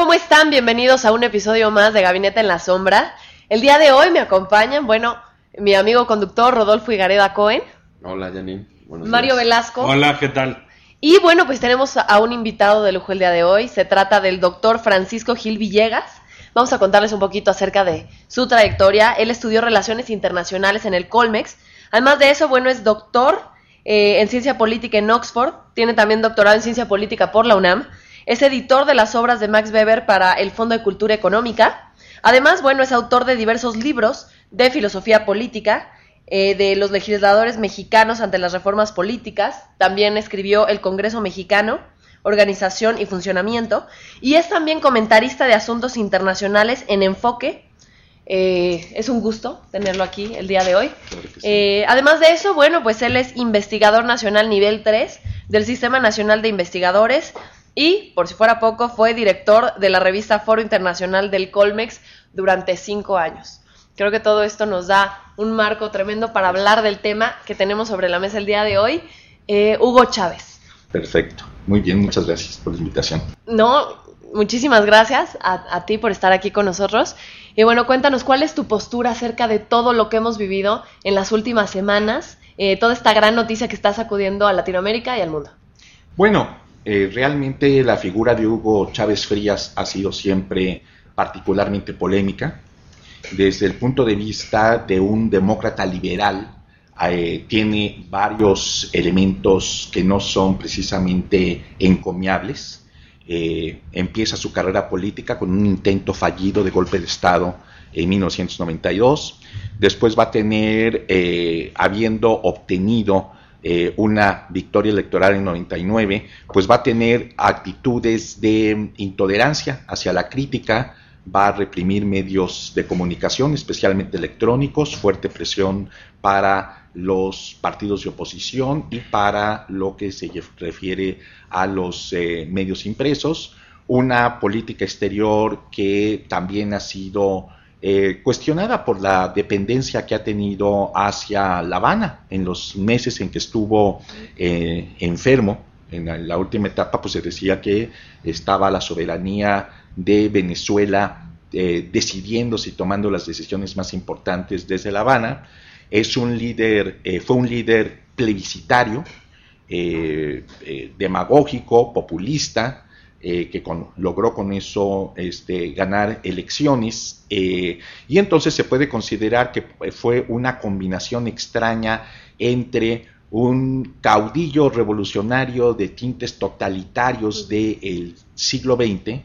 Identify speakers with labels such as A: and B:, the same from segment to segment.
A: Hola, ¿cómo están? Bienvenidos a un episodio más de Gabinete en la Sombra. El día de hoy me acompañan, bueno, mi amigo conductor Rodolfo Igareda Cohen.
B: Hola, Janine.
A: Mario Velasco.
C: Hola, ¿qué tal?
A: Y bueno, pues tenemos a un invitado de lujo el día de hoy. Se trata del doctor Francisco Gil Villegas. Vamos a contarles un poquito acerca de su trayectoria. Él estudió Relaciones Internacionales en el Colmex. Además de eso, bueno, es doctor eh, en Ciencia Política en Oxford. Tiene también doctorado en Ciencia Política por la UNAM. Es editor de las obras de Max Weber para el Fondo de Cultura Económica. Además, bueno, es autor de diversos libros de filosofía política, eh, de los legisladores mexicanos ante las reformas políticas. También escribió El Congreso Mexicano, Organización y Funcionamiento. Y es también comentarista de asuntos internacionales en Enfoque. Eh, es un gusto tenerlo aquí el día de hoy. Eh, además de eso, bueno, pues él es investigador nacional nivel 3 del Sistema Nacional de Investigadores y, por si fuera poco, fue director de la revista Foro Internacional del Colmex durante cinco años. Creo que todo esto nos da un marco tremendo para hablar del tema que tenemos sobre la mesa el día de hoy. Eh, Hugo Chávez.
B: Perfecto. Muy bien, muchas gracias por la invitación.
A: No, muchísimas gracias a, ti por estar aquí con nosotros. Y bueno, cuéntanos cuál es tu postura acerca de todo lo que hemos vivido en las últimas semanas, eh, toda esta gran noticia que está sacudiendo a Latinoamérica y al mundo.
B: Bueno, eh, realmente la figura de Hugo Chávez Frías ha sido siempre particularmente polémica desde el punto de vista de un demócrata liberal, eh, tiene varios elementos que no son precisamente encomiables. Eh, empieza su carrera política con un intento fallido de golpe de Estado en 1992. Después va a tener, habiendo obtenido una victoria electoral en 99, pues va a tener actitudes de intolerancia hacia la crítica, va a reprimir medios de comunicación, especialmente electrónicos, fuerte presión para los partidos de oposición y para lo que se refiere a los eh, medios impresos, una política exterior que también ha sido eh, cuestionada por la dependencia que ha tenido hacia La Habana en los meses en que estuvo eh, enfermo. En la última etapa pues se decía que estaba la soberanía de Venezuela eh, decidiéndose y tomando las decisiones más importantes desde La Habana. Es un líder, fue un líder plebiscitario, demagógico, populista, que logró con eso este, ganar elecciones y entonces se puede considerar que fue una combinación extraña entre un caudillo revolucionario de tintes totalitarios del siglo XX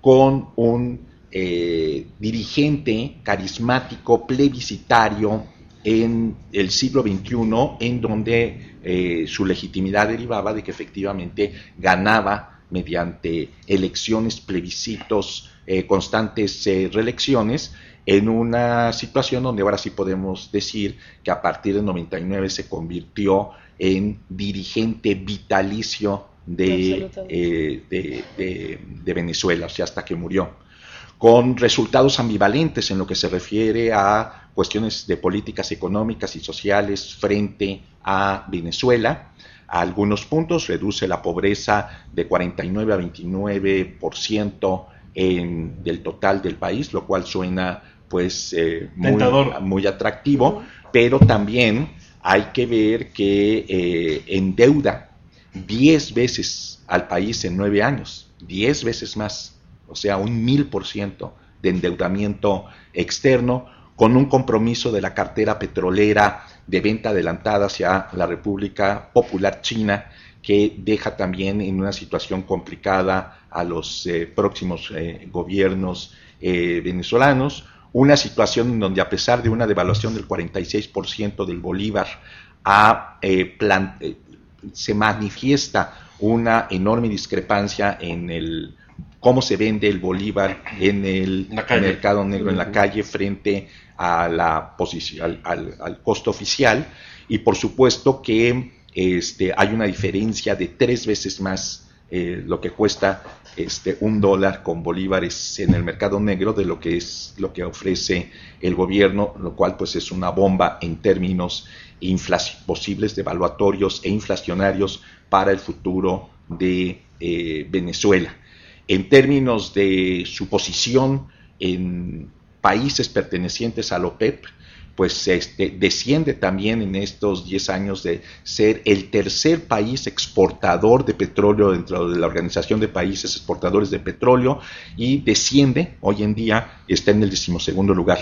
B: con un eh, dirigente carismático, plebiscitario en el siglo XXI, en donde eh, su legitimidad derivaba de que efectivamente ganaba mediante elecciones, plebiscitos, eh, constantes reelecciones, en una situación donde ahora sí podemos decir que a partir del 99 se convirtió en dirigente vitalicio de, de, Venezuela, o sea, hasta que murió, con resultados ambivalentes en lo que se refiere a cuestiones de políticas económicas y sociales frente a Venezuela. A algunos puntos reduce la pobreza de 49 a 29% en, del total del país, lo cual suena pues eh, muy, muy, atractivo, pero también hay que ver que eh, endeuda 10 veces al país en 9 años, 10 veces más, o sea, un mil por ciento de endeudamiento externo, con un compromiso de la cartera petrolera de venta adelantada hacia la República Popular China, que deja también en una situación complicada a los eh, próximos eh, gobiernos eh, venezolanos, una situación en donde a pesar de una devaluación del 46% del bolívar, a, se manifiesta una enorme discrepancia en el cómo se vende el bolívar en el mercado negro en la calle frente a la posición, al, costo oficial y por supuesto que este, hay una diferencia de tres veces más eh, lo que cuesta este, un dólar con bolívares en el mercado negro de lo que es lo que ofrece el gobierno, lo cual pues es una bomba en términos posibles devaluatorios e inflacionarios para el futuro de eh, Venezuela. En términos de su posición en países pertenecientes a la OPEP, pues este, desciende también en estos 10 años de ser el tercer país exportador de petróleo dentro de la Organización de Países Exportadores de Petróleo y desciende, hoy en día está en el decimosegundo lugar.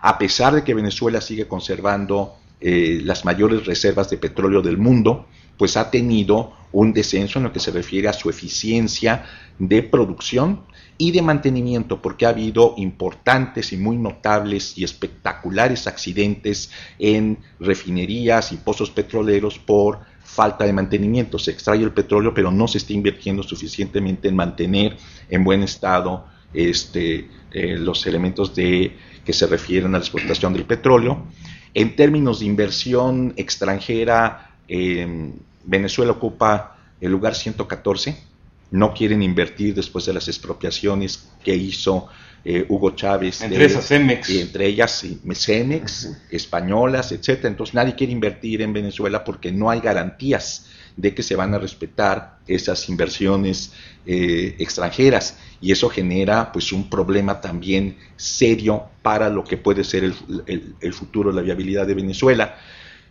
B: A pesar de que Venezuela sigue conservando eh, las mayores reservas de petróleo del mundo, pues ha tenido un descenso en lo que se refiere a su eficiencia de producción y de mantenimiento, porque ha habido importantes y muy notables y espectaculares accidentes en refinerías y pozos petroleros por falta de mantenimiento. Se extrae el petróleo, pero no se está invirtiendo suficientemente en mantener en buen estado este, eh, los elementos de, que se refieren a la explotación del petróleo. En términos de inversión extranjera, eh, Venezuela ocupa el lugar 114 no quieren invertir después de las expropiaciones que hizo eh, Hugo Chávez.
C: Entre esas Cemex.
B: Y entre ellas Cemex, españolas, etcétera. Entonces nadie quiere invertir en Venezuela porque no hay garantías de que se van a respetar esas inversiones eh, extranjeras y eso genera pues un problema también serio para lo que puede ser el, futuro, la viabilidad de Venezuela.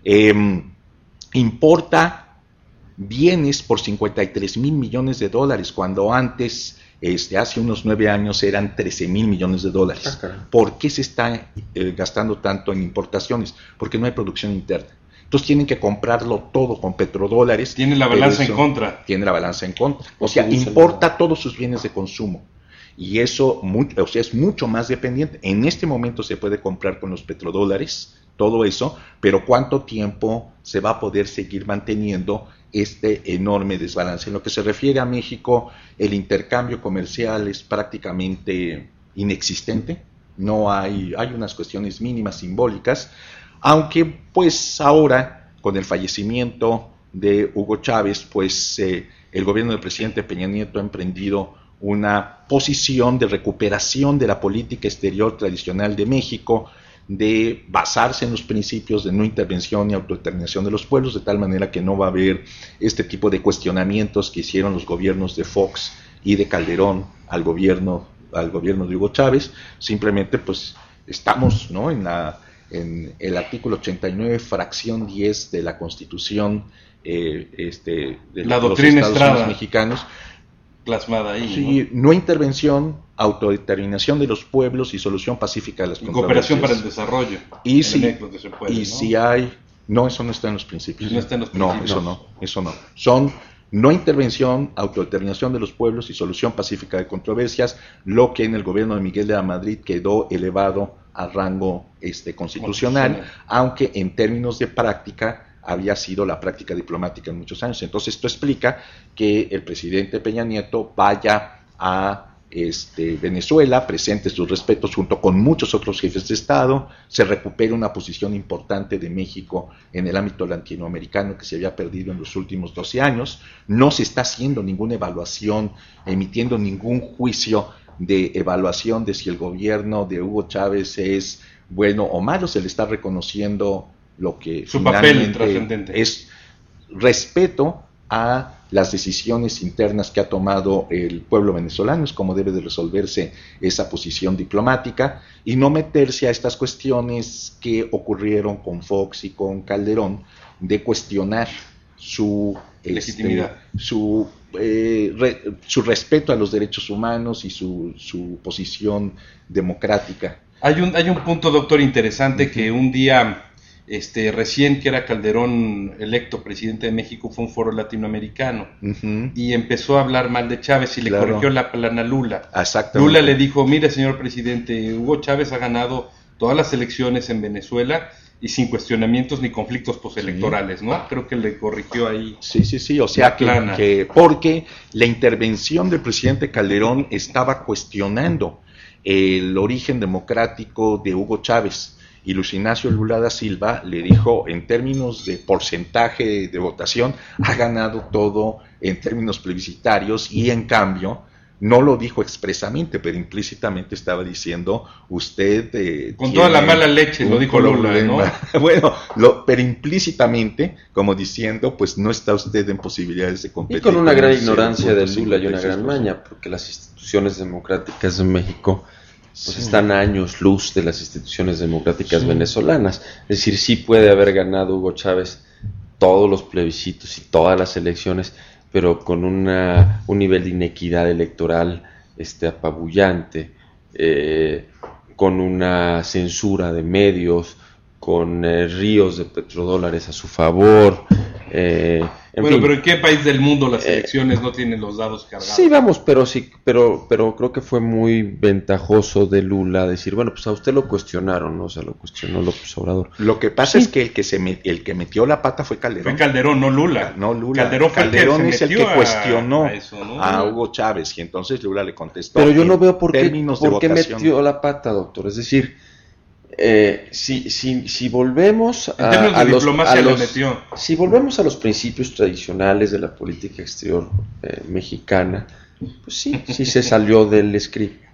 B: Em, importa bienes por 53 mil millones de dólares, cuando antes, este, hace unos nueve años, eran 13 mil millones de dólares. Ah, ¿Por qué se está eh, gastando tanto en importaciones? Porque no hay producción interna. Entonces tienen que comprarlo todo con petrodólares.
C: Tiene la balanza en contra.
B: Tiene la balanza en contra. O sea, importa todos sus bienes de consumo. Y eso o sea, es mucho más dependiente. En este momento se puede comprar con los petrodólares, todo eso, pero ¿cuánto tiempo se va a poder seguir manteniendo este enorme desbalance. En lo que se refiere a México, el intercambio comercial es prácticamente inexistente, no hay, hay unas cuestiones mínimas simbólicas, aunque pues ahora, con el fallecimiento de Hugo Chávez, pues eh, el gobierno del presidente Peña Nieto ha emprendido una posición de recuperación de la política exterior tradicional de México, de basarse en los principios de no intervención y autodeterminación de los pueblos, de tal manera que no va a haber este tipo de cuestionamientos que hicieron los gobiernos de Fox y de Calderón al gobierno, al gobierno de Hugo Chávez, simplemente pues estamos ¿no? en, la, en el artículo 89, fracción 10 de la Constitución eh, este, de
C: la los doctrina Estados
B: mexicanos,
C: plasmada ahí.
B: Sí, ¿no? intervención, autodeterminación de los pueblos y solución pacífica de las
C: y cooperación para el desarrollo.
B: Y, si, y si hay... No, eso no está en los principios.
C: No está en los principios.
B: No, eso no, eso no. Son no intervención, autodeterminación de los pueblos y solución pacífica de controversias, lo que en el gobierno de Miguel de la Madrid quedó elevado a rango este, constitucional, aunque en términos de práctica había sido la práctica diplomática en muchos años. Entonces esto explica que el presidente Peña Nieto vaya a este, Venezuela, presente sus respetos junto con muchos otros jefes de Estado, se recupere una posición importante de México en el ámbito latinoamericano que se había perdido en los últimos 12 años, no se está haciendo ninguna evaluación, emitiendo ningún juicio de evaluación de si el gobierno de Hugo Chávez es bueno o malo, se le está reconociendo lo que
C: Su papel trascendente
B: es respeto a las decisiones internas que ha tomado el pueblo venezolano, es como debe de resolverse esa posición diplomática y no meterse a estas cuestiones que ocurrieron con Fox y con Calderón de cuestionar su
C: este, legitimidad,
B: su, eh, su respeto a los derechos humanos y su, su posición democrática.
C: Hay un, hay un punto, doctor, interesante que un día este, recién que era Calderón electo presidente de México fue un foro latinoamericano y empezó a hablar mal de Chávez y le corrigió la plana Lula. Lula le dijo, mire señor presidente, Hugo Chávez ha ganado todas las elecciones en Venezuela y sin cuestionamientos ni conflictos postelectorales, ¿no? Creo que le corrigió ahí.
B: Sí, sí, sí, o sea que, porque la intervención del presidente Calderón estaba cuestionando el origen democrático de Hugo Chávez y Luis Ignacio Lula da Silva le dijo en términos de porcentaje de votación ha ganado todo en términos plebiscitarios y en cambio No lo dijo expresamente, pero implícitamente estaba diciendo usted...
C: Eh, Con toda la mala leche, lo dijo Lula, ¿no?
B: bueno, pero implícitamente, como diciendo, pues no está usted en posibilidades de competir.
D: Y con una gran ignorancia de Lula y una gran maña, porque las instituciones democráticas de México pues están años luz de las instituciones democráticas venezolanas. Es decir, sí puede haber ganado Hugo Chávez todos los plebiscitos y todas las elecciones, pero con una, un nivel de inequidad electoral este, apabullante, eh, con una censura de medios, con eh, ríos de petrodólares a su favor,
C: eh, bueno, pero ¿en qué país del mundo las eh, elecciones no tienen los dados cargados?
D: Sí, vamos, pero sí, pero, pero creo que fue muy ventajoso de Lula decir, bueno, pues a usted lo cuestionaron, ¿no? O sea, lo cuestionó López Obrador.
B: Lo que pasa es que el que se el que metió la pata fue Calderón.
C: Fue Calderón, no Lula.
B: No Lula.
C: Calderón,
B: Calderón es el que cuestionó a, Hugo Chávez y entonces Lula le contestó.
D: Pero yo no veo por qué, por qué metió la pata, doctor. Es decir, eh, si, si, si, volvemos a, los, si volvemos a los principios tradicionales de la política exterior eh, mexicana, pues sí, sí se salió del script.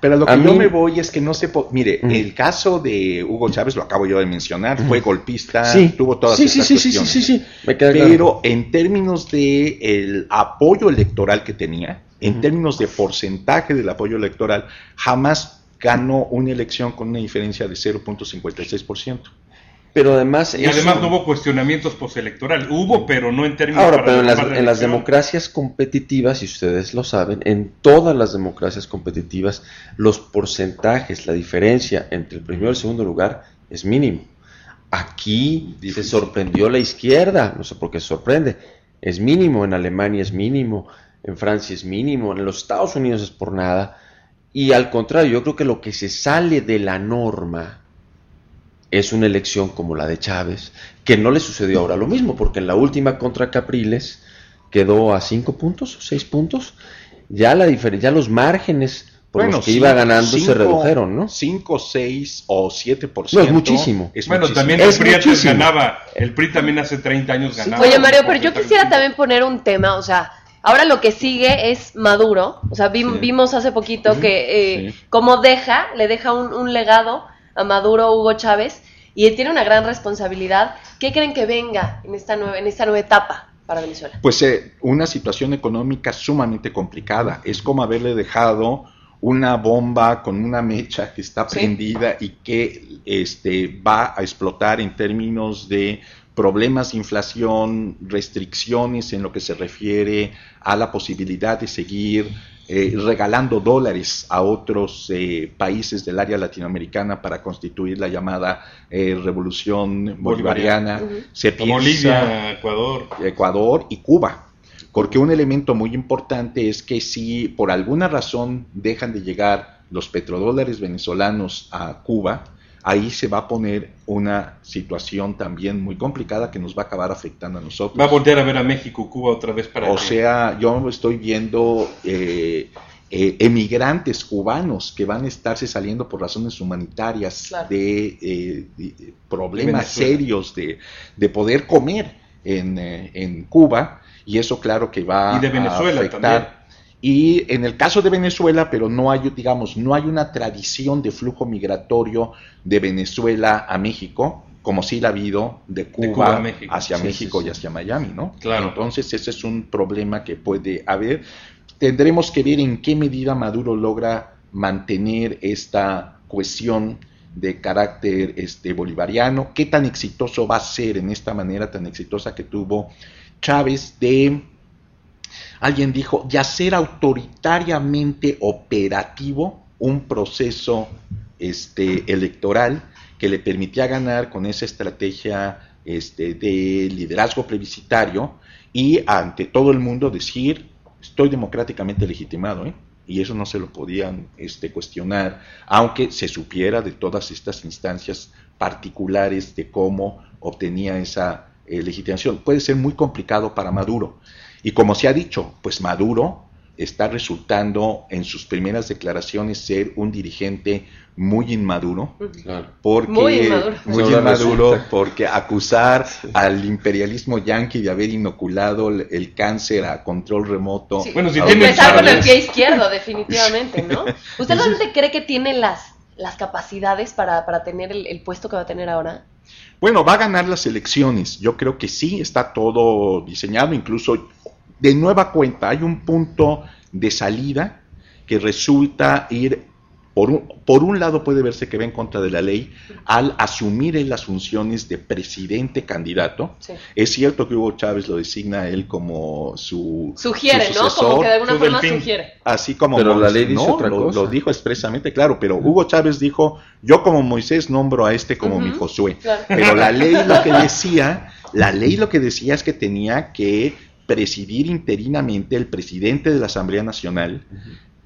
B: Pero lo que yo me voy es que no se... Mire, el caso de Hugo Chávez, lo acabo yo de mencionar, fue golpista, tuvo todas esas cuestiones. Sí, sí, Pero en términos de el apoyo electoral que tenía, en términos de porcentaje del apoyo electoral, jamás ganó una elección con una diferencia de 0.56%.
D: Pero además...
C: Y además no hubo cuestionamientos postelectorales. Hubo, pero no en términos...
D: Ahora, pero en las, democracias competitivas, y ustedes lo saben, en todas las democracias competitivas, los porcentajes, la diferencia entre el primero y el segundo lugar es mínimo. Aquí se sorprendió la izquierda, no sé por qué se sorprende. Es mínimo, en Alemania es mínimo, en Francia es mínimo, en los Estados Unidos es por nada. Y al contrario, yo creo que lo que se sale de la norma es una elección como la de Chávez, que no le sucedió ahora lo mismo, porque en la última contra Capriles quedó a cinco puntos, seis puntos, ya la diferencia, ya los márgenes por los que iba ganando se redujeron, ¿no?
B: 5, 6 o 7%.
D: No, es muchísimo.
C: bueno, también el PRI ganaba, el PRI también hace 30 años ganaba.
A: Oye, Mario, pero yo quisiera también poner un tema, o sea, Ahora lo que sigue es Maduro. O sea, vimos hace poquito que eh, como deja, le deja un, legado a Maduro Hugo Chávez y él tiene una gran responsabilidad. ¿Qué creen que venga en esta nueva, en esta nueva etapa para Venezuela?
B: Pues eh, una situación económica sumamente complicada. Es como haberle dejado una bomba con una mecha que está prendida y que este, va a explotar en términos de problemas de inflación, restricciones en lo que se refiere a la posibilidad de seguir eh, regalando dólares a otros eh, países del área latinoamericana para constituir la llamada eh, revolución bolivariana.
C: Se Bolivia, Ecuador.
B: Ecuador y Cuba. Porque un elemento muy importante es que si por alguna razón dejan de llegar los petrodólares venezolanos a Cuba, ahí se va a poner una situación también muy complicada que nos va a acabar afectando a nosotros.
C: Va a voltear a ver a México, Cuba otra vez para...
B: O sea, yo estoy viendo eh, eh, emigrantes cubanos que van a estarse saliendo por razones humanitarias de, eh, problemas serios de, de, poder comer en, en, Cuba y eso claro que va
C: y de Venezuela a afectar.
B: Y en el caso de Venezuela, pero no hay, digamos, no hay una tradición de flujo migratorio de Venezuela a México, como sí la ha habido de Cuba, hacia México y hacia Miami, ¿no?
C: Claro.
B: Entonces ese es un problema que puede haber. Tendremos que ver en qué medida Maduro logra mantener esta cuestión de carácter este, bolivariano, qué tan exitoso va a ser en esta manera tan exitosa que tuvo Chávez de Alguien dijo, de hacer autoritariamente operativo un proceso este, electoral que le permitía ganar con esa estrategia este, de liderazgo plebiscitario y ante todo el mundo decir, estoy democráticamente legitimado, ¿eh? y eso no se lo podían este, cuestionar, aunque se supiera de todas estas instancias particulares de cómo obtenía esa eh, legitimación. Puede ser muy complicado para Maduro. Y como se ha dicho, pues Maduro está resultando en sus primeras declaraciones ser un dirigente muy inmaduro, porque
A: muy inmaduro,
B: muy inmaduro porque acusar al imperialismo yanqui de haber inoculado el, cáncer a control remoto.
A: Bueno, si tiene empezar con el pie izquierdo, definitivamente, ¿no? ¿Usted realmente cree que tiene las las capacidades para, para tener el, el puesto que va a tener ahora?
B: Bueno, va a ganar las elecciones. Yo creo que sí, está todo diseñado. Incluso de nueva cuenta hay un punto de salida que resulta ir por un, por un, lado puede verse que va en contra de la ley al asumir las funciones de presidente candidato. Es cierto que Hugo Chávez lo designa a él como su
A: Sugiere, ¿no? Como que de alguna forma sugiere.
B: Así como
D: pero la ley dice otra
B: lo,
D: cosa.
B: lo, dijo expresamente, claro, pero Hugo Chávez dijo, yo como Moisés nombro a este como mi Josué. Pero la ley lo que decía, la ley lo que decía es que tenía que presidir interinamente el presidente de la Asamblea Nacional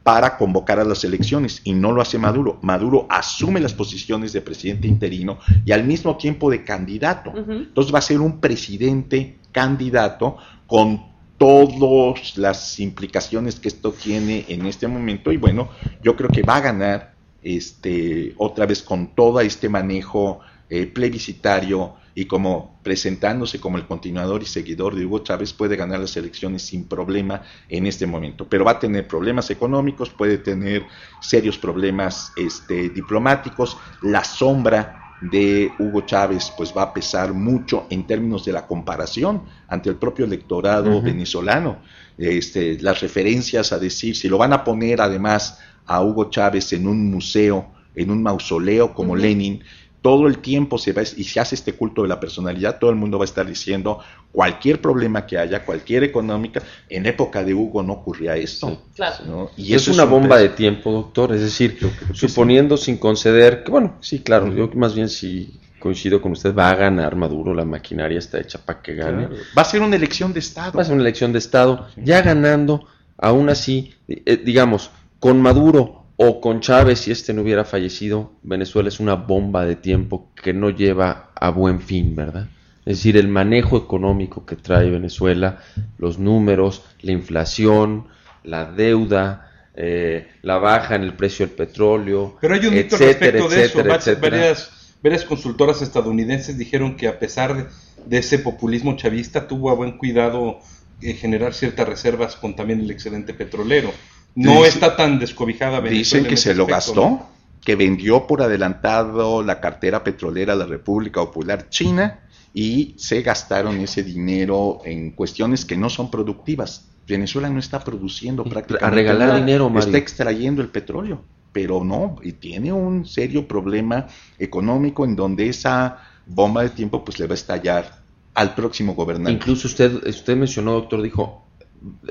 B: para convocar a las elecciones y no lo hace Maduro. Maduro asume las posiciones de presidente interino y al mismo tiempo de candidato. Entonces va a ser un presidente candidato con todas las implicaciones que esto tiene en este momento y bueno, yo creo que va a ganar este otra vez con todo este manejo eh, plebiscitario y como presentándose como el continuador y seguidor de Hugo Chávez puede ganar las elecciones sin problema en este momento, pero va a tener problemas económicos, puede tener serios problemas este, diplomáticos, la sombra de Hugo Chávez pues va a pesar mucho en términos de la comparación ante el propio electorado uh -huh. venezolano, este, las referencias a decir si lo van a poner además a Hugo Chávez en un museo, en un mausoleo como uh -huh. Lenin, todo el tiempo se va y se hace este culto de la personalidad, todo el mundo va a estar diciendo cualquier problema que haya, cualquier económica, en época de Hugo no ocurría esto.
A: Sí, claro.
B: ¿no?
D: Y es una es bomba de tiempo, doctor, es decir, suponiendo sí. sin conceder, que bueno, sí, claro, uh -huh. yo más bien si coincido con usted, va a ganar Maduro, la maquinaria está hecha para que gane. Claro.
B: Va a ser una elección de Estado.
D: Va a ser una elección de Estado, sí. ya ganando, aún así, eh, digamos, con Maduro o con Chávez, si este no hubiera fallecido, Venezuela es una bomba de tiempo que no lleva a buen fin, ¿verdad? Es decir, el manejo económico que trae Venezuela, los números, la inflación, la deuda, eh, la baja en el precio del petróleo.
C: Pero hay un mito
D: etcétera,
C: respecto de
D: etcétera,
C: eso.
D: etcétera.
C: Varias, varias consultoras estadounidenses dijeron que a pesar de, de ese populismo chavista, tuvo a buen cuidado eh, generar ciertas reservas con también el excedente petrolero no está tan descobijada
B: Venezuela Dicen que se lo gastó, ¿no? que vendió por adelantado la cartera petrolera a la República Popular China y se gastaron ese dinero en cuestiones que no son productivas. Venezuela no está produciendo prácticamente.
D: A regalar
B: nada.
D: dinero, Mario.
B: Está extrayendo el petróleo, pero no, y tiene un serio problema económico en donde esa bomba de tiempo pues le va a estallar al próximo gobernante.
D: Incluso usted, usted mencionó, doctor, dijo,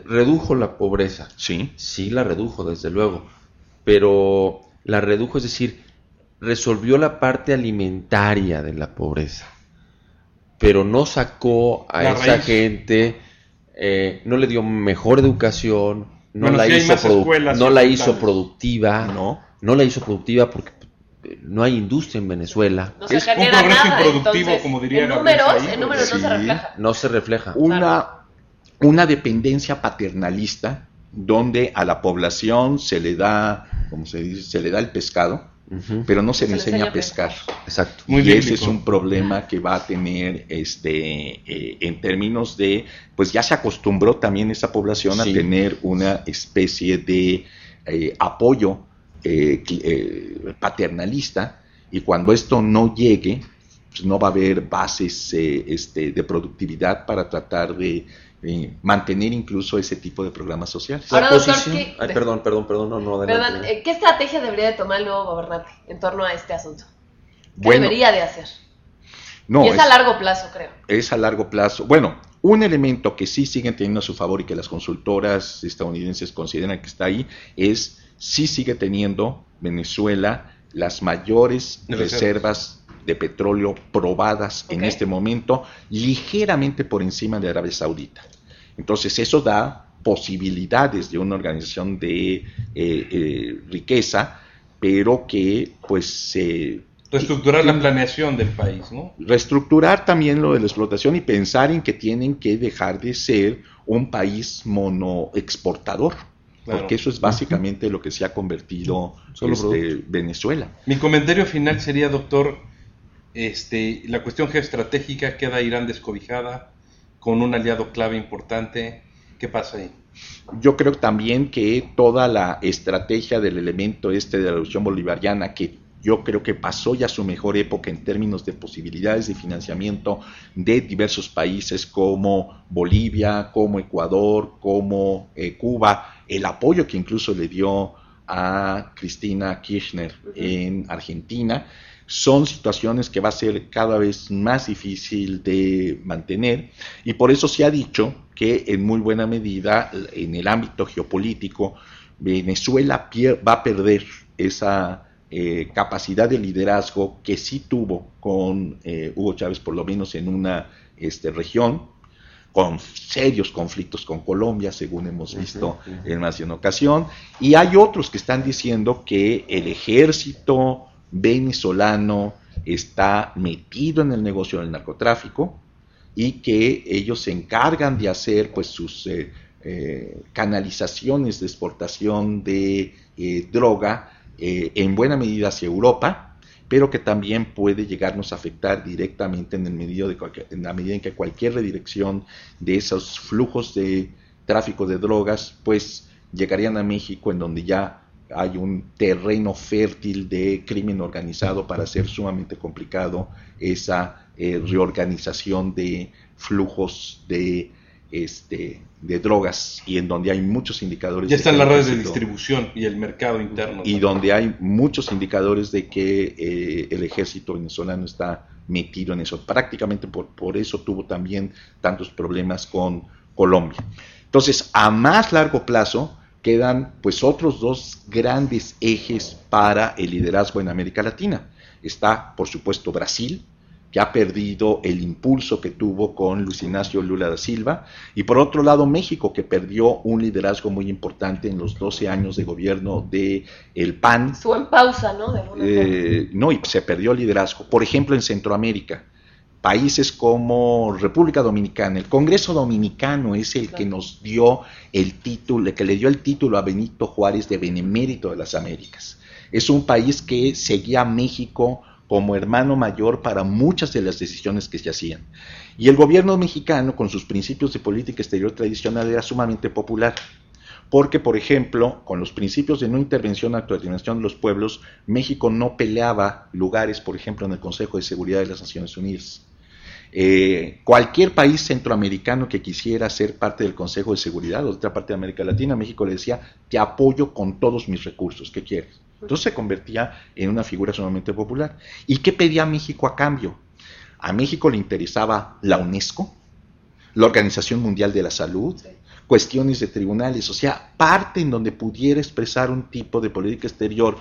D: redujo la pobreza.
B: Sí.
D: Sí, la redujo, desde luego. Pero la redujo, es decir, resolvió la parte alimentaria de la pobreza. Pero no sacó a
C: La
D: esa
C: raíz.
D: gente, eh, no le dio mejor educación, no
C: Bueno,
D: la, hizo,
C: escuelas
D: no la hizo productiva.
B: No.
D: No la hizo productiva porque eh, no hay industria en Venezuela.
A: No se
C: Es un progreso
A: nada,
C: improductivo,
A: entonces,
C: como diría
A: en números, en números no se refleja.
D: No se refleja.
B: una, una dependencia paternalista donde a la población se le da, como se dice, se le da el pescado, pero no se,
A: Se
B: le enseña
A: enseña
B: a pescar.
D: Exacto.
C: Muy
B: y ese es un problema que va a tener este eh, en términos de, pues ya se acostumbró también esa población
D: Sí.
B: a tener una especie de eh, apoyo eh, eh, paternalista y cuando esto no llegue, pues no va a haber bases eh, este, de productividad para tratar de eh, mantener incluso ese tipo de programas sociales.
A: Ahora,
D: La
A: doctor,
D: posición-
A: ¿qué-
D: Ay, perdón, perdón, perdón, no, no, adelante.
A: Perdón, eh, ¿qué estrategia debería de tomar el nuevo gobernante en torno a este asunto? ¿Qué
B: Bueno,
A: debería de hacer?
B: no,
A: y es,
B: es-
A: a largo plazo, creo.
B: es a largo plazo. Bueno, un elemento que sí siguen teniendo a su favor y que las consultoras estadounidenses consideran que está ahí es sí sigue teniendo Venezuela las mayores
C: reservas.
B: De petróleo probadas en este momento, ligeramente por encima de Arabia Saudita. Entonces eso da posibilidades de una organización de eh, eh, riqueza, pero que pues se
C: Reestructurar la planeación del país, ¿no?
B: reestructurar también lo de la explotación y pensar en que tienen que dejar de ser un país monoexportador. porque eso es básicamente lo que se ha convertido este, Venezuela.
C: Mi comentario final sería, doctor, este, la cuestión geoestratégica queda Irán descobijada con un aliado clave importante. ¿Qué pasa ahí?
B: Yo creo también que toda la estrategia del elemento este de la revolución bolivariana, que yo creo que pasó ya su mejor época en términos de posibilidades de financiamiento de diversos países como Bolivia, como Ecuador, como eh, Cuba, el apoyo que incluso le dio a Cristina Kirchner en Argentina, son situaciones que va a ser cada vez más difícil de mantener. Y por eso se ha dicho que en muy buena medida en el ámbito geopolítico Venezuela va a perder esa eh, capacidad de liderazgo que sí tuvo con eh, Hugo Chávez por lo menos en una este, región con serios conflictos con Colombia, según hemos visto en más de una ocasión, y hay otros que están diciendo que el ejército venezolano está metido en el negocio del narcotráfico y que ellos se encargan de hacer pues sus eh, eh, canalizaciones de exportación de eh, droga en buena medida hacia Europa, pero que también puede llegarnos a afectar directamente en, el medio de en la medida en que cualquier redirección de esos flujos de tráfico de drogas pues llegarían a México en donde ya hay un terreno fértil de crimen organizado para hacer sumamente complicado esa eh, reorganización de flujos de este de drogas y en donde hay muchos indicadores
C: ya están las redes de distribución y el mercado interno
B: y donde hay muchos indicadores de que eh, el ejército venezolano está metido en eso. Prácticamente por, por eso tuvo también tantos problemas con Colombia. Entonces a más largo plazo quedan pues otros dos grandes ejes para el liderazgo en América Latina. Está, por supuesto, Brasil, que ha perdido el impulso que tuvo con Luis Ignacio Lula da Silva, y por otro lado México, que perdió un liderazgo muy importante en los 12 años de gobierno de el PAN.
A: Estuvo en pausa, ¿no?
B: Eh, no, y se perdió liderazgo. Por ejemplo, en Centroamérica, países como República Dominicana. El Congreso Dominicano es el que nos dio el título, el que le dio el título a Benito Juárez de Benemérito de las Américas. Es un país que seguía a México como hermano mayor para muchas de las decisiones que se hacían. Y el gobierno mexicano, con sus principios de política exterior tradicional, era sumamente popular. Porque, por ejemplo, con los principios de no intervención, autodeterminación de los pueblos, México no peleaba lugares, por ejemplo, en el Consejo de Seguridad de las Naciones Unidas. Eh, cualquier país centroamericano que quisiera ser parte del Consejo de Seguridad o de otra parte de América Latina, México le decía, te apoyo con todos mis recursos, ¿qué quieres? Entonces se convertía en una figura sumamente popular. ¿Y qué pedía México a cambio? A México le interesaba la UNESCO, la Organización Mundial de la Salud, cuestiones de tribunales, o sea, parte en donde pudiera expresar un tipo de política exterior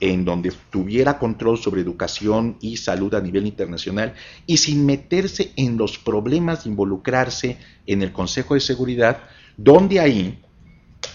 B: en donde tuviera control sobre educación y salud a nivel internacional y sin meterse en los problemas de involucrarse en el Consejo de Seguridad, donde ahí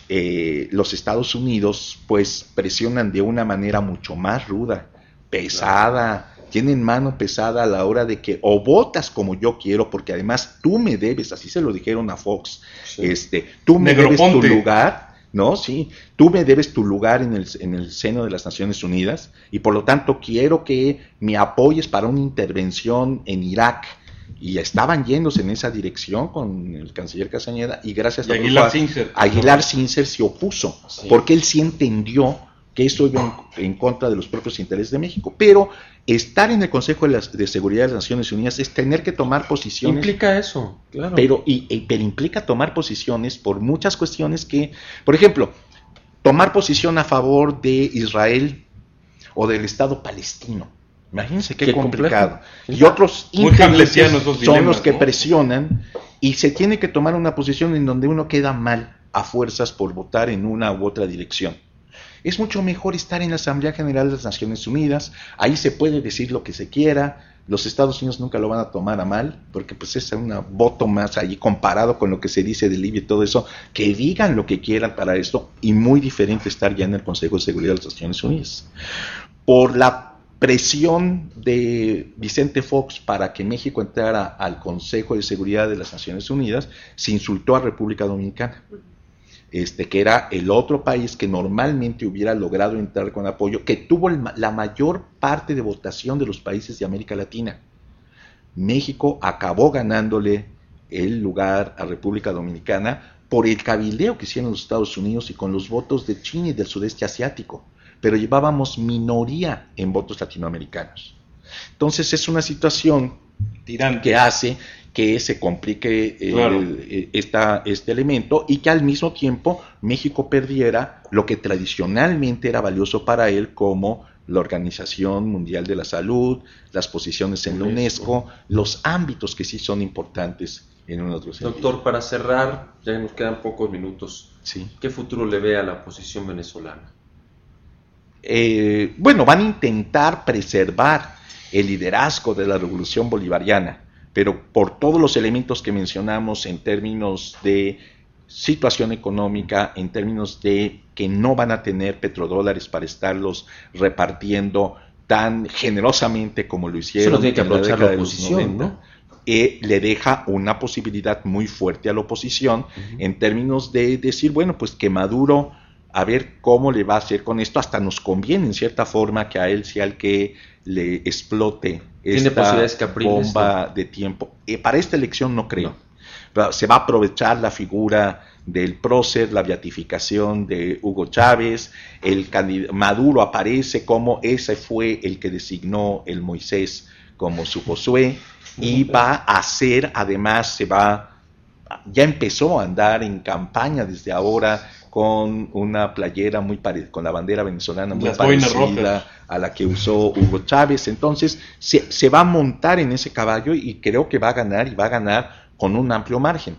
B: eh, los Estados Unidos pues presionan de una manera mucho más ruda, pesada, tienen mano pesada a la hora de que o votas como yo quiero, porque además tú me debes, así se lo dijeron a Fox, este, tú me debes tu lugar ¿no? Sí, tú me debes tu lugar en el, en el seno de las Naciones Unidas y por lo tanto quiero que me apoyes para una intervención en Irak. Y estaban yéndose en esa dirección con el canciller Casañeda y gracias
C: a Aguilar Sincer.
B: Aguilar Sincer se opuso, porque él sí entendió que eso iba en, contra de los propios intereses de México. Pero estar en el Consejo de, Seguridad de las Naciones Unidas es tener que tomar posiciones.
D: Implica eso, claro.
B: Pero, y, pero implica tomar posiciones por muchas cuestiones que, por ejemplo, tomar posición a favor de Israel o del Estado palestino. Imagínense qué, complicado. Y otros son los que presionan y se tiene que tomar una posición en donde uno queda mal a fuerzas por votar en una u otra dirección es mucho mejor estar en la Asamblea General de las Naciones Unidas, ahí se puede decir lo que se quiera, los Estados Unidos nunca lo van a tomar a mal, porque pues es un voto más allí comparado con lo que se dice de Libia y todo eso, que digan lo que quieran para esto, y muy diferente estar ya en el Consejo de Seguridad de las Naciones Unidas. Por la presión de Vicente Fox para que México entrara al Consejo de Seguridad de las Naciones Unidas, se insultó a República Dominicana este, que era el otro país que normalmente hubiera logrado entrar con apoyo, que tuvo la mayor parte de votación de los países de América Latina. México acabó ganándole el lugar a República Dominicana por el cabildeo que hicieron los Estados Unidos y con los votos de China y del sudeste asiático, pero llevábamos minoría en votos latinoamericanos. Entonces es una situación que hace que se complique eh, eh, este elemento y que al mismo tiempo México perdiera lo que tradicionalmente era valioso para él como la Organización Mundial de la Salud, las posiciones en la UNESCO, los ámbitos que sí son importantes en un otro
D: sentido. Doctor, para cerrar, ya nos quedan pocos minutos. Sí. ¿Qué futuro le ve a la posición venezolana?
B: Eh, bueno, van a intentar preservar el liderazgo de la revolución bolivariana, pero por todos los elementos que mencionamos en términos de situación económica, en términos de que no van a tener petrodólares para estarlos repartiendo tan generosamente como lo hicieron
D: tiene que aprovechar la, oposición, ¿no?
B: Eh, le deja una posibilidad muy fuerte a la oposición en términos de decir, bueno, pues que Maduro, a ver cómo le va a hacer con esto, hasta nos conviene en cierta forma que a él sea el que le explote esta bomba de tiempo. Eh, para esta elección no creo. Se va a aprovechar la figura del prócer, la beatificación de Hugo Chávez, el Maduro aparece como ese fue el que designó el Moisés como su Josué y va a hacer, además se va, ya empezó a andar en campaña desde ahora con una playera muy parecida, con la bandera venezolana muy parecida a la que usó Hugo Chávez. Entonces se, se va a montar en ese caballo y creo que va a ganar y va a ganar con un amplio margen,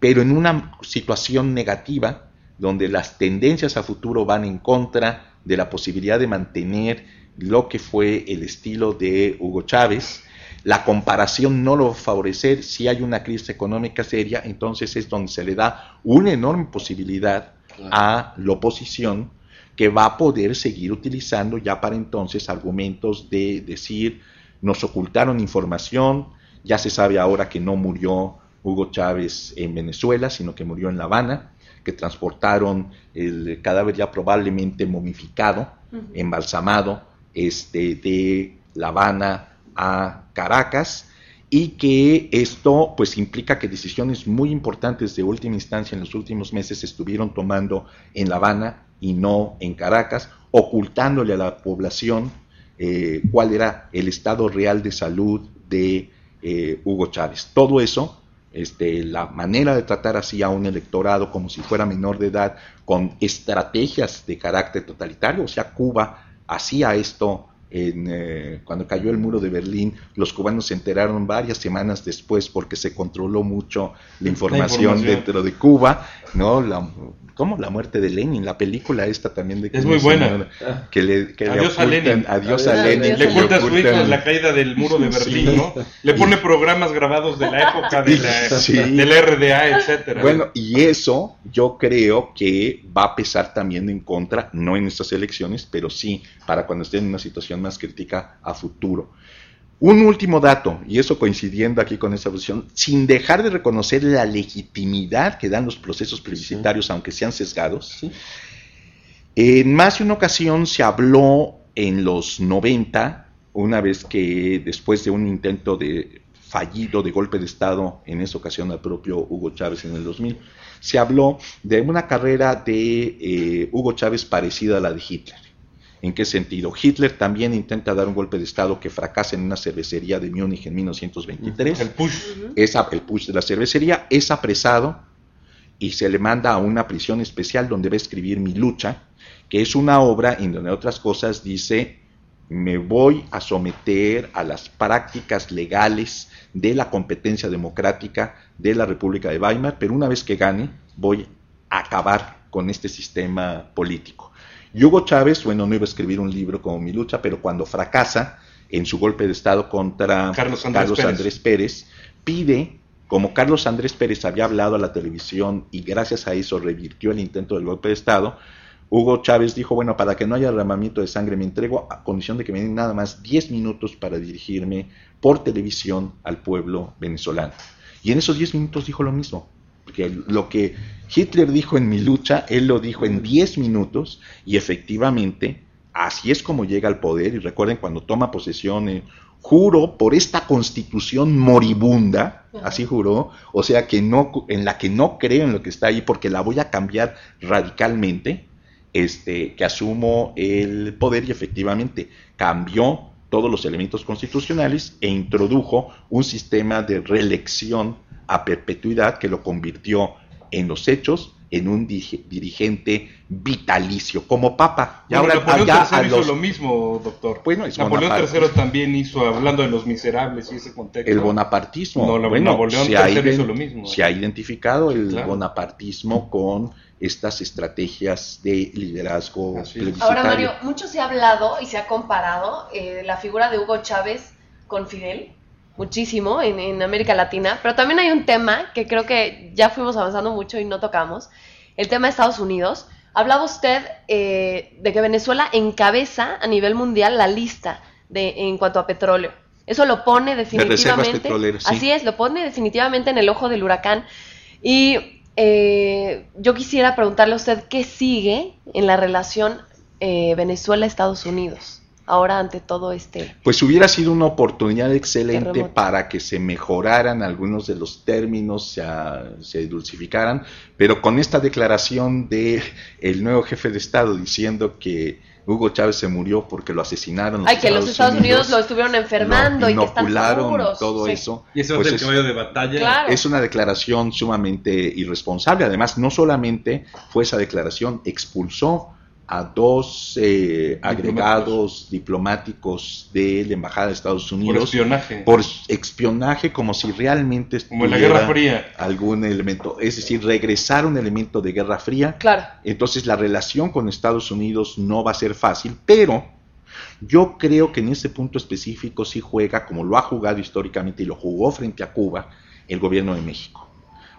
B: pero en una situación negativa donde las tendencias a futuro van en contra de la posibilidad de mantener lo que fue el estilo de Hugo Chávez, la comparación no lo va a favorecer, si hay una crisis económica seria, entonces es donde se le da una enorme posibilidad a la oposición que va a poder seguir utilizando ya para entonces argumentos de decir nos ocultaron información, ya se sabe ahora que no murió Hugo Chávez en Venezuela, sino que murió en La Habana, que transportaron el cadáver ya probablemente momificado, embalsamado, este, de La Habana a Caracas, y que esto pues implica que decisiones muy importantes de última instancia en los últimos meses se estuvieron tomando en La Habana y no en Caracas, ocultándole a la población eh, cuál era el estado real de salud de eh, Hugo Chávez. Todo eso, este, la manera de tratar así a un electorado como si fuera menor de edad, con estrategias de carácter totalitario, o sea, Cuba hacía esto en, eh, cuando cayó el muro de Berlín, los cubanos se enteraron varias semanas después porque se controló mucho la información, dentro de Cuba, ¿no? La, ¿Cómo? La muerte de Lenin, la película esta también de
C: Es muy buena.
B: que le, que
C: adiós a Lenin.
B: Adiós a Lenin.
C: Le cuenta a su hijo la caída del muro de Berlín, ¿no? Le pone programas grabados de la época de la, del RDA, etcétera.
B: Bueno, y eso yo creo que va a pesar también en contra, no en estas elecciones, pero sí para cuando estén en una situación más crítica a futuro. Un último dato, y eso coincidiendo aquí con esta posición, sin dejar de reconocer la legitimidad que dan los procesos plebiscitarios, aunque sean sesgados, en más de una ocasión se habló en los 90, una vez que después de un intento de fallido de golpe de Estado, en esa ocasión al propio Hugo Chávez en el 2000, se habló de una carrera de eh, Hugo Chávez parecida a la de Hitler ¿En qué sentido? Hitler también intenta dar un golpe de Estado que fracasa en una cervecería de Múnich en 1923.
C: El push.
B: el push de la cervecería es apresado y se le manda a una prisión especial donde va a escribir Mi lucha, que es una obra en donde otras cosas dice, me voy a someter a las prácticas legales de la competencia democrática de la República de Weimar, pero una vez que gane voy a acabar con este sistema político. Y Hugo Chávez, bueno, no iba a escribir un libro como Mi lucha, pero cuando fracasa en su golpe de Estado contra Carlos Andrés, Pérez. pide, como Carlos Andrés Pérez había hablado a la televisión y gracias a eso revirtió el intento del golpe de Estado, Hugo Chávez dijo, bueno, para que no haya derramamiento de sangre me entrego a condición de que me den nada más 10 minutos para dirigirme por televisión al pueblo venezolano. Y en esos 10 minutos dijo lo mismo porque lo que Hitler dijo en mi lucha, él lo dijo en 10 minutos y efectivamente así es como llega al poder. Y recuerden cuando toma posesión, eh, juro por esta constitución moribunda, así juró, o sea que no, en la que no creo en lo que está ahí porque la voy a cambiar radicalmente, este, que asumo el poder y efectivamente cambió todos los elementos constitucionales e introdujo un sistema de reelección a perpetuidad que lo convirtió en los hechos en un dirigente vitalicio, como papa.
C: Y ahora, Napoleón III hizo lo mismo, doctor. Bueno, Napoleón III también hizo, hablando de los miserables y ese contexto.
B: El bonapartismo.
C: No, bueno, Napoleón se III hizo lo mismo.
B: Se ha identificado el bonapartismo con estas estrategias de liderazgo
A: Ahora, Mario, mucho se ha hablado y se ha comparado eh, la figura de Hugo Chávez con Fidel muchísimo en, América Latina, pero también hay un tema que creo que ya fuimos avanzando mucho y no tocamos, el tema de Estados Unidos. Hablaba usted eh, de que Venezuela encabeza a nivel mundial la lista de, en cuanto a petróleo. Eso lo pone definitivamente. Así es, lo pone definitivamente en el ojo del huracán. Y eh, yo quisiera preguntarle a usted qué sigue en la relación eh, Venezuela-Estados Unidos ahora ante todo este...
B: Pues hubiera sido una oportunidad excelente para que se mejoraran algunos de los términos, se, se, dulcificaran, pero con esta declaración de el nuevo jefe de Estado diciendo que Hugo Chávez se murió porque lo asesinaron.
A: Ay, que los Estados Unidos, lo estuvieron enfermando y que están seguros.
B: todo eso.
C: Y eso pues es el caballo de batalla.
B: Es una declaración sumamente irresponsable. Además, no solamente fue esa declaración, expulsó a dos eh, agregados diplomáticos de la Embajada de Estados Unidos. Por
C: espionaje.
B: Por espionaje, como si realmente
C: Como en la Guerra Fría.
B: algún elemento. Es decir, regresar un elemento de Guerra Fría.
A: Claro.
B: Entonces la relación con Estados Unidos no va a ser fácil, pero yo creo que en ese punto específico sí juega, como lo ha jugado históricamente y lo jugó frente a Cuba, el gobierno de México.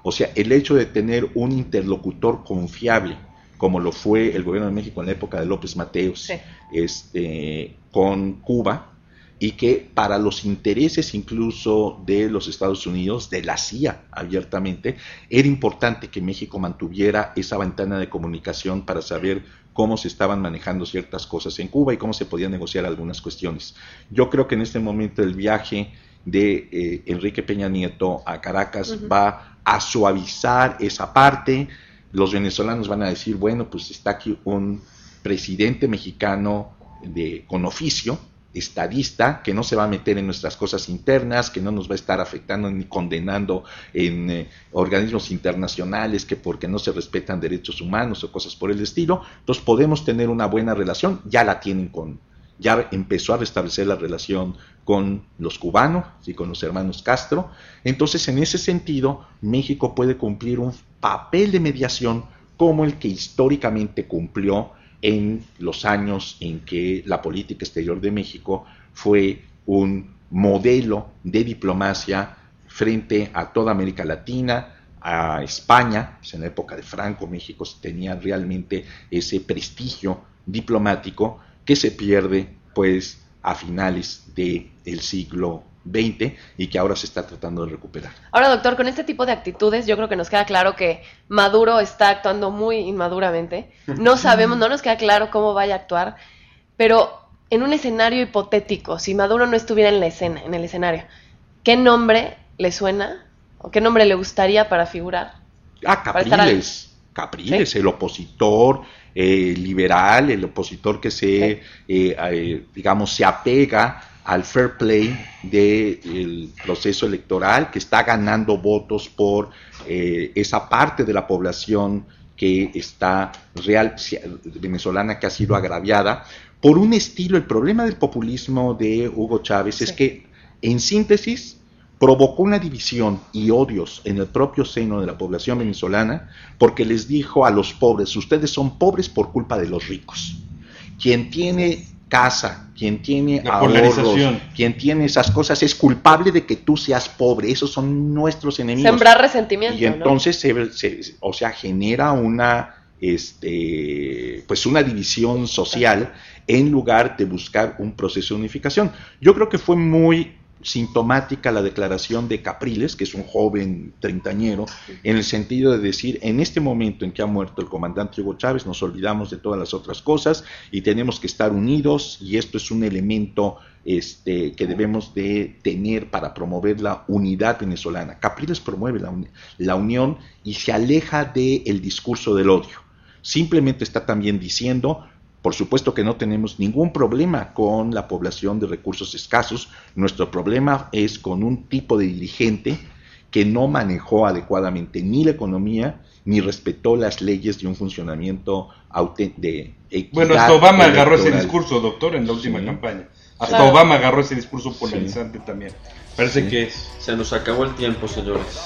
B: O sea, el hecho de tener un interlocutor confiable como lo fue el gobierno de México en la época de López Mateos este, con Cuba, y que para los intereses incluso de los Estados Unidos, de la CIA abiertamente, era importante que México mantuviera esa ventana de comunicación para saber cómo se estaban manejando ciertas cosas en Cuba y cómo se podían negociar algunas cuestiones. Yo creo que en este momento el viaje de eh, Enrique Peña Nieto a Caracas va a suavizar esa parte, los venezolanos van a decir, bueno, pues está aquí un presidente mexicano de, con oficio, estadista, que no se va a meter en nuestras cosas internas, que no nos va a estar afectando ni condenando en eh, organismos internacionales que porque no se respetan derechos humanos o cosas por el estilo. Entonces podemos tener una buena relación, ya la tienen con, ya empezó a restablecer la relación con los cubanos y con los hermanos Castro. Entonces, en ese sentido, México puede cumplir un papel de mediación como el que históricamente cumplió en los años en que la política exterior de México fue un modelo de diplomacia frente a toda América Latina, a España, pues en la época de Franco, México tenía realmente ese prestigio diplomático que se pierde pues a finales del el siglo XX y que ahora se está tratando de recuperar.
A: Ahora, doctor, con este tipo de actitudes yo creo que nos queda claro que Maduro está actuando muy inmaduramente. No sabemos, no nos queda claro cómo vaya a actuar, pero en un escenario hipotético, si Maduro no estuviera en la escena, en el escenario, ¿qué nombre le suena o qué nombre le gustaría para figurar?
B: Ah, Capriles. Capriles, el opositor eh, liberal, el opositor que se, eh, eh, digamos, se apega al fair play del proceso electoral, que está ganando votos por esa parte de la población que está real, venezolana que ha sido agraviada. Por un estilo, el problema del populismo de Hugo Chávez es que, en síntesis, provocó una división y odios en el propio seno de la población venezolana porque les dijo a los pobres, ustedes son pobres por culpa de los ricos. Quien tiene casa, quien tiene ahorros, quien tiene esas cosas es culpable de que tú seas pobre, esos son nuestros enemigos.
A: Sembrar resentimiento.
B: Y entonces se, o sea, genera una este pues una división social en lugar de buscar un proceso de unificación. Yo creo que fue muy sintomática la declaración de Capriles, que es un joven treintañero, en el sentido de decir, en este momento en que ha muerto el comandante Hugo Chávez, nos olvidamos de todas las otras cosas y tenemos que estar unidos y esto es un elemento este, que debemos de tener para promover la unidad venezolana. Capriles promueve la, la unión y se aleja del discurso del odio. Simplemente está también diciendo, por supuesto que no tenemos ningún problema con la población de recursos escasos, nuestro problema es con un tipo de dirigente que no manejó adecuadamente ni la economía ni respetó las leyes de un funcionamiento de
C: equidad Bueno, hasta Obama agarró ese discurso, doctor, en la última campaña. Hasta Obama agarró ese discurso polarizante también. Parece que
D: se nos acabó el tiempo, señores.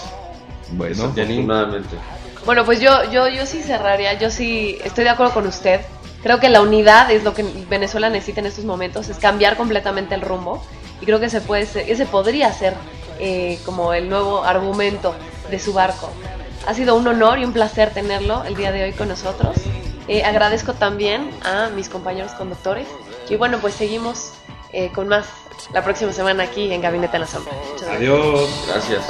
A: Bueno, afortunadamente. Bueno, pues yo, yo, yo sí cerraría, yo sí estoy de acuerdo con usted. Creo que la unidad es lo que Venezuela necesita en estos momentos, es cambiar completamente el rumbo. Y creo que se puede ese podría ser eh, como el nuevo argumento de su barco. Ha sido un honor y un placer tenerlo el día de hoy con nosotros. Eh, agradezco también a mis compañeros conductores. Y bueno, pues seguimos eh, con más la próxima semana aquí en Gabinete de la Sombra.
C: Adiós.
D: Gracias.